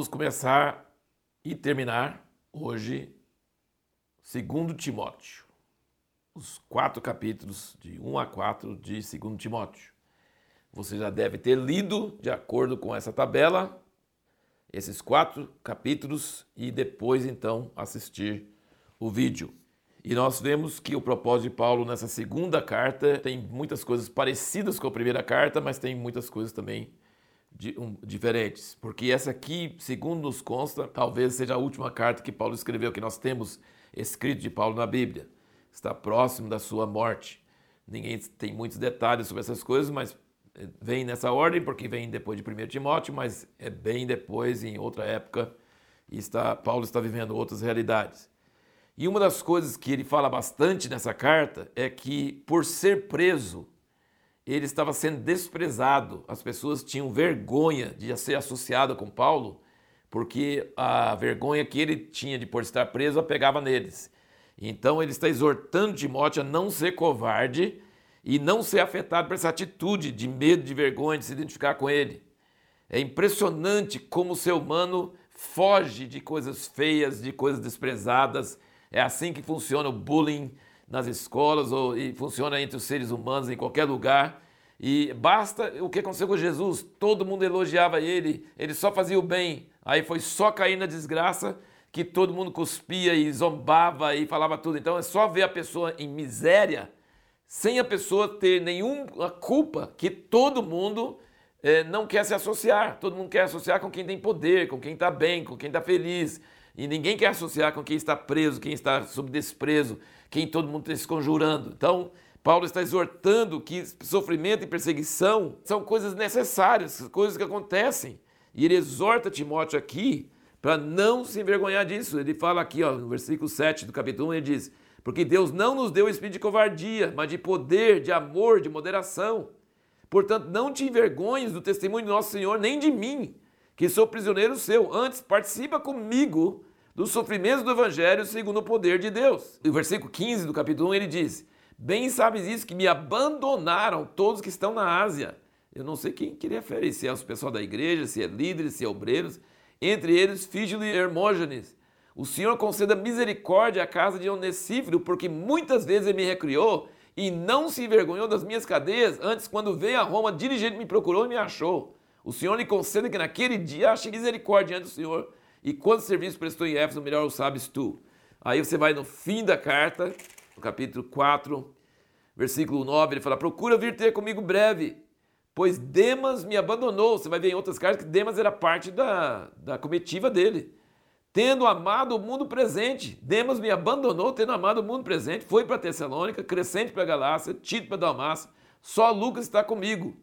vamos começar e terminar hoje, segundo Timóteo. Os quatro capítulos, de 1 a 4 de 2 Timóteo. Você já deve ter lido, de acordo com essa tabela, esses quatro capítulos e depois então assistir o vídeo. E nós vemos que o propósito de Paulo nessa segunda carta tem muitas coisas parecidas com a primeira carta, mas tem muitas coisas também diferentes. Porque essa aqui, segundo nos consta, talvez seja a última carta que Paulo escreveu, que nós temos escrito de Paulo na Bíblia. Está próximo da sua morte. Ninguém tem muitos detalhes sobre essas coisas, mas eh, vem nessa ordem, porque vem depois de 1 Timóteo, mas é bem depois, em outra época, e está, Paulo está vivendo outras realidades. E uma das coisas que ele fala bastante nessa carta é que, por ser preso, ele estava sendo desprezado. As pessoas tinham vergonha de ser associado com Paulo, porque a vergonha que ele tinha de por estar preso pegava neles. Então ele está exortando Timóteo a não ser covarde e não ser afetado por essa atitude de medo, de vergonha, de se identificar com ele. É impressionante como o ser humano foge de coisas feias, de coisas desprezadas é assim que funciona o bullying nas escolas ou, e funciona entre os seres humanos em qualquer lugar. E basta o que aconteceu com Jesus, todo mundo elogiava ele, ele só fazia o bem. Aí foi só cair na desgraça que todo mundo cuspia e zombava e falava tudo. Então é só ver a pessoa em miséria, sem a pessoa ter nenhuma culpa, que todo mundo é, não quer se associar. Todo mundo quer associar com quem tem poder, com quem está bem, com quem está feliz. E ninguém quer associar com quem está preso, quem está sob desprezo, quem todo mundo está se conjurando. Então, Paulo está exortando que sofrimento e perseguição são coisas necessárias, coisas que acontecem. E ele exorta Timóteo aqui para não se envergonhar disso. Ele fala aqui, ó, no versículo 7 do capítulo 1, ele diz: Porque Deus não nos deu o espírito de covardia, mas de poder, de amor, de moderação. Portanto, não te envergonhes do testemunho de nosso Senhor, nem de mim, que sou prisioneiro seu. Antes, participa comigo dos sofrimentos do Evangelho segundo o poder de Deus. E o versículo 15 do capítulo 1 ele diz: Bem sabes isso, que me abandonaram todos que estão na Ásia. Eu não sei quem queria referir, se é o pessoal da igreja, se é líderes, se é obreiros. Entre eles, Fígilo e Hermógenes. O Senhor conceda misericórdia à casa de Onesífero, porque muitas vezes ele me recriou e não se envergonhou das minhas cadeias. Antes, quando veio a Roma, diligente me procurou e me achou. O Senhor lhe conceda que naquele dia ache misericórdia diante do Senhor. E quanto serviço prestou em Éfeso, melhor o sabes tu. Aí você vai no fim da carta, no capítulo 4, versículo 9, ele fala: Procura vir ter comigo breve, pois Demas me abandonou. Você vai ver em outras cartas que Demas era parte da, da comitiva dele. Tendo amado o mundo presente, Demas me abandonou, tendo amado o mundo presente, foi para Tessalônica, crescente para Galácia, Tito para Dalmácia, só Lucas está comigo.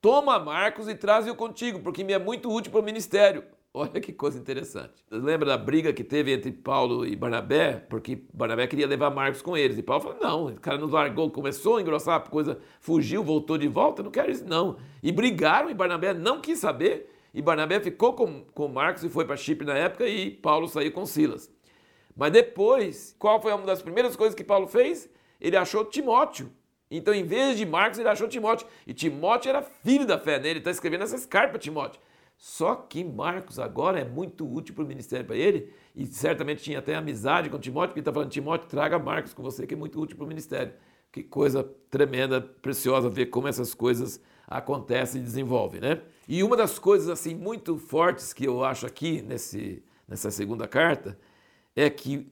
Toma Marcos e traze-o contigo, porque me é muito útil para o ministério. Olha que coisa interessante. Lembra da briga que teve entre Paulo e Barnabé? Porque Barnabé queria levar Marcos com eles. E Paulo falou: não, o cara nos largou, começou a engrossar a coisa, fugiu, voltou de volta, não quero isso, não. E brigaram e Barnabé não quis saber. E Barnabé ficou com, com Marcos e foi para Chipre na época e Paulo saiu com Silas. Mas depois, qual foi uma das primeiras coisas que Paulo fez? Ele achou Timóteo. Então, em vez de Marcos, ele achou Timóteo. E Timóteo era filho da fé, né? Ele está escrevendo essas cartas para Timóteo. Só que Marcos agora é muito útil para o ministério para ele, e certamente tinha até amizade com Timóteo, porque está falando, Timóteo, traga Marcos com você, que é muito útil para o ministério. Que coisa tremenda, preciosa ver como essas coisas acontecem e desenvolvem, né? E uma das coisas assim muito fortes que eu acho aqui nesse, nessa segunda carta é que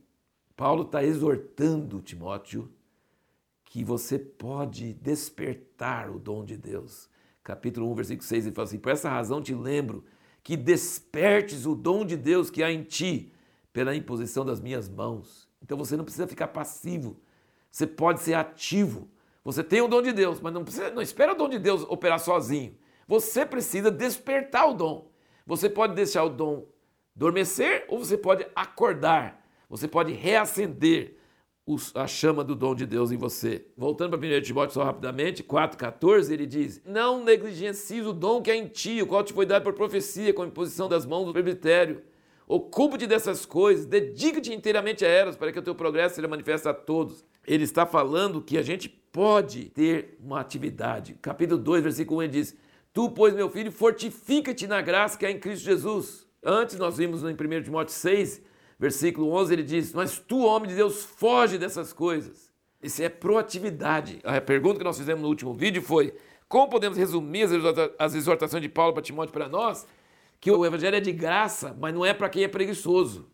Paulo está exortando Timóteo que você pode despertar o dom de Deus. Capítulo 1, versículo 6, ele fala assim: Por essa razão te lembro que despertes o dom de Deus que há em ti pela imposição das minhas mãos. Então você não precisa ficar passivo, você pode ser ativo. Você tem o dom de Deus, mas não, precisa, não espera o dom de Deus operar sozinho. Você precisa despertar o dom. Você pode deixar o dom adormecer ou você pode acordar. Você pode reacender a chama do dom de Deus em você. Voltando para 1 Timóteo só rapidamente, 4,14, ele diz: Não negligencies o dom que é em ti, o qual te foi dado por profecia, com a imposição das mãos do presbitério. Ocupa-te dessas coisas, dedica-te inteiramente a elas, para que o teu progresso seja manifesto a todos. Ele está falando que a gente pode ter uma atividade. Capítulo 2, versículo 1, ele diz: Tu, pois, meu filho, fortifica-te na graça que há em Cristo Jesus. Antes nós vimos em 1 Timóteo 6, versículo 11, ele diz: Mas tu, homem de Deus, foge dessas coisas. Isso é proatividade. A pergunta que nós fizemos no último vídeo foi: como podemos resumir as exortações de Paulo para Timóteo para nós? Que o evangelho é de graça, mas não é para quem é preguiçoso.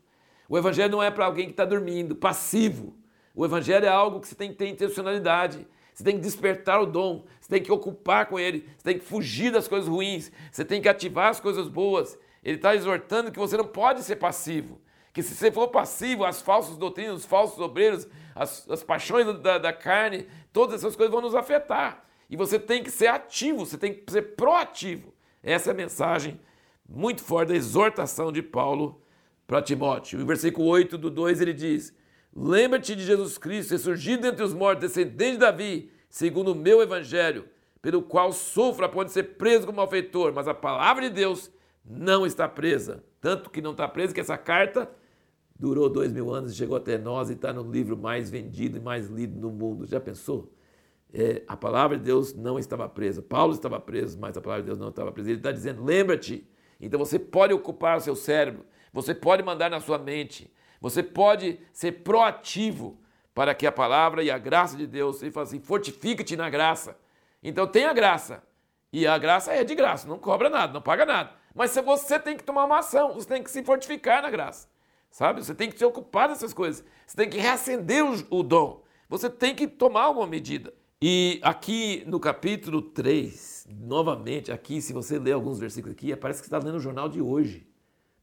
O evangelho não é para alguém que está dormindo, passivo. O evangelho é algo que você tem que ter intencionalidade. Você tem que despertar o dom, você tem que ocupar com ele, você tem que fugir das coisas ruins, você tem que ativar as coisas boas. Ele está exortando que você não pode ser passivo. Que se você for passivo, as falsas doutrinas, os falsos obreiros, as, as paixões da, da carne, todas essas coisas vão nos afetar. E você tem que ser ativo, você tem que ser proativo. Essa é a mensagem muito forte da exortação de Paulo para Timóteo. No versículo 8 do 2 ele diz: Lembra-te de Jesus Cristo, ressurgido entre os mortos, descendente de Davi, segundo o meu evangelho, pelo qual sofro a ponto de ser preso como malfeitor, mas a palavra de Deus não está presa. Tanto que não está presa que essa carta durou dois mil anos e chegou até nós e está no livro mais vendido e mais lido no mundo. Já pensou? É, a palavra de Deus não estava presa. Paulo estava preso, mas a palavra de Deus não estava presa. Ele está dizendo: lembra-te. Então você pode ocupar o seu cérebro, você pode mandar na sua mente, você pode ser proativo para que a palavra e a graça de Deus, ele fala assim, fortifica-te na graça. Então tem a graça. E a graça é de graça, não cobra nada, não paga nada. Mas você tem que tomar uma ação, você tem que se fortificar na graça. Sabe? Você tem que se ocupar dessas coisas. Você tem que reacender o, dom. Você tem que tomar alguma medida. E aqui no capítulo 3, novamente, aqui, se você ler alguns versículos aqui, parece que você está lendo o jornal de hoje.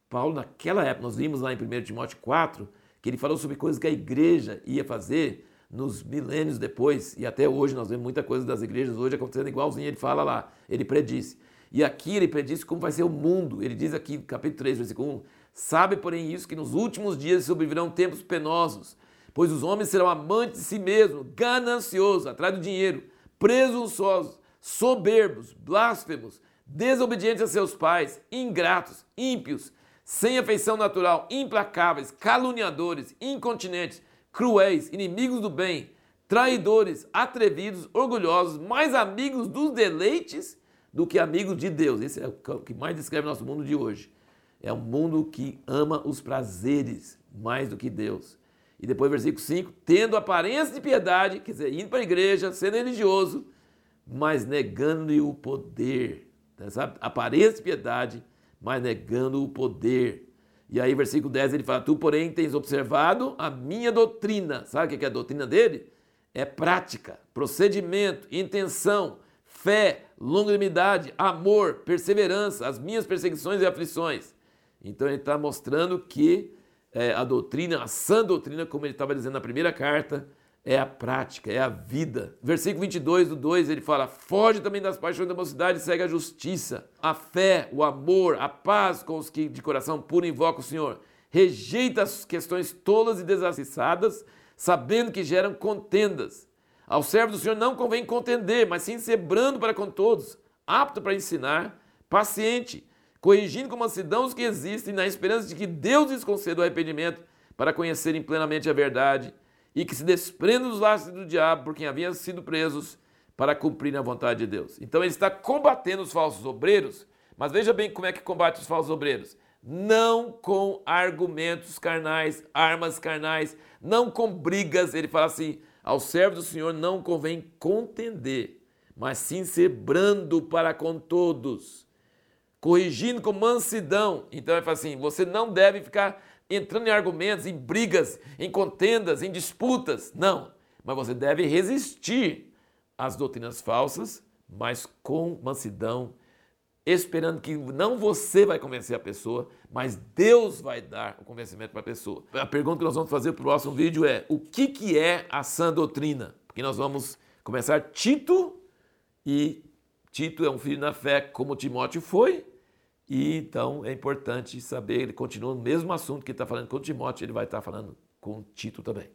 Paulo, naquela época, nós vimos lá em 1 Timóteo 4, que ele falou sobre coisas que a igreja ia fazer nos milênios depois, e até hoje nós vemos muita coisa das igrejas hoje acontecendo igualzinho, ele fala lá, ele predisse. E aqui ele predisse como vai ser o mundo. Ele diz aqui, capítulo 3, versículo 1, Sabe, porém, isso, que nos últimos dias sobrevirão tempos penosos, pois os homens serão amantes de si mesmos, gananciosos, atrás do dinheiro, presunçosos, soberbos, blasfemos, desobedientes a seus pais, ingratos, ímpios, sem afeição natural, implacáveis, caluniadores, incontinentes, cruéis, inimigos do bem, traidores, atrevidos, orgulhosos, mais amigos dos deleites do que amigos de Deus. Esse é o que mais descreve nosso mundo de hoje. É um mundo que ama os prazeres mais do que Deus. E depois, versículo 5: tendo aparência de piedade, quer dizer, indo para a igreja, sendo religioso, mas negando-lhe o poder. Sabe? Aparência de piedade, mas negando o poder. E aí, versículo 10, ele fala: Tu, porém, tens observado a minha doutrina. Sabe o que é a doutrina dele? É prática, procedimento, intenção, fé, longanimidade, amor, perseverança, as minhas perseguições e aflições. Então, ele está mostrando que é, a doutrina, a sã doutrina, como ele estava dizendo na primeira carta, é a prática, é a vida. Versículo 22 do 2, ele fala: Foge também das paixões da mocidade segue a justiça, a fé, o amor, a paz com os que de coração puro invocam o Senhor. Rejeita as questões tolas e desacessadas, sabendo que geram contendas. Ao servo do Senhor não convém contender, mas sim ser brando para com todos, apto para ensinar, paciente, corrigindo com mansidão os que existem, na esperança de que Deus lhes conceda o arrependimento para conhecerem plenamente a verdade e que se desprendam dos laços do diabo por quem haviam sido presos para cumprir a vontade de Deus. Então ele está combatendo os falsos obreiros, mas veja bem como é que combate os falsos obreiros. Não com argumentos carnais, armas carnais, não com brigas. Ele fala assim: ao servo do Senhor não convém contender, mas sim ser brando para com todos, corrigindo com mansidão. Então ele fala assim: você não deve ficar entrando em argumentos, em brigas, em contendas, em disputas. Não. Mas você deve resistir às doutrinas falsas, mas com mansidão, esperando que não você vai convencer a pessoa, mas Deus vai dar o convencimento para a pessoa. A pergunta que nós vamos fazer para o próximo vídeo é: o que, que é a sã doutrina? Porque nós vamos começar Tito e Tito é um filho na fé como Timóteo foi, e então é importante saber, ele continua no mesmo assunto que está falando com Timóteo, ele vai estar tá falando com Tito também.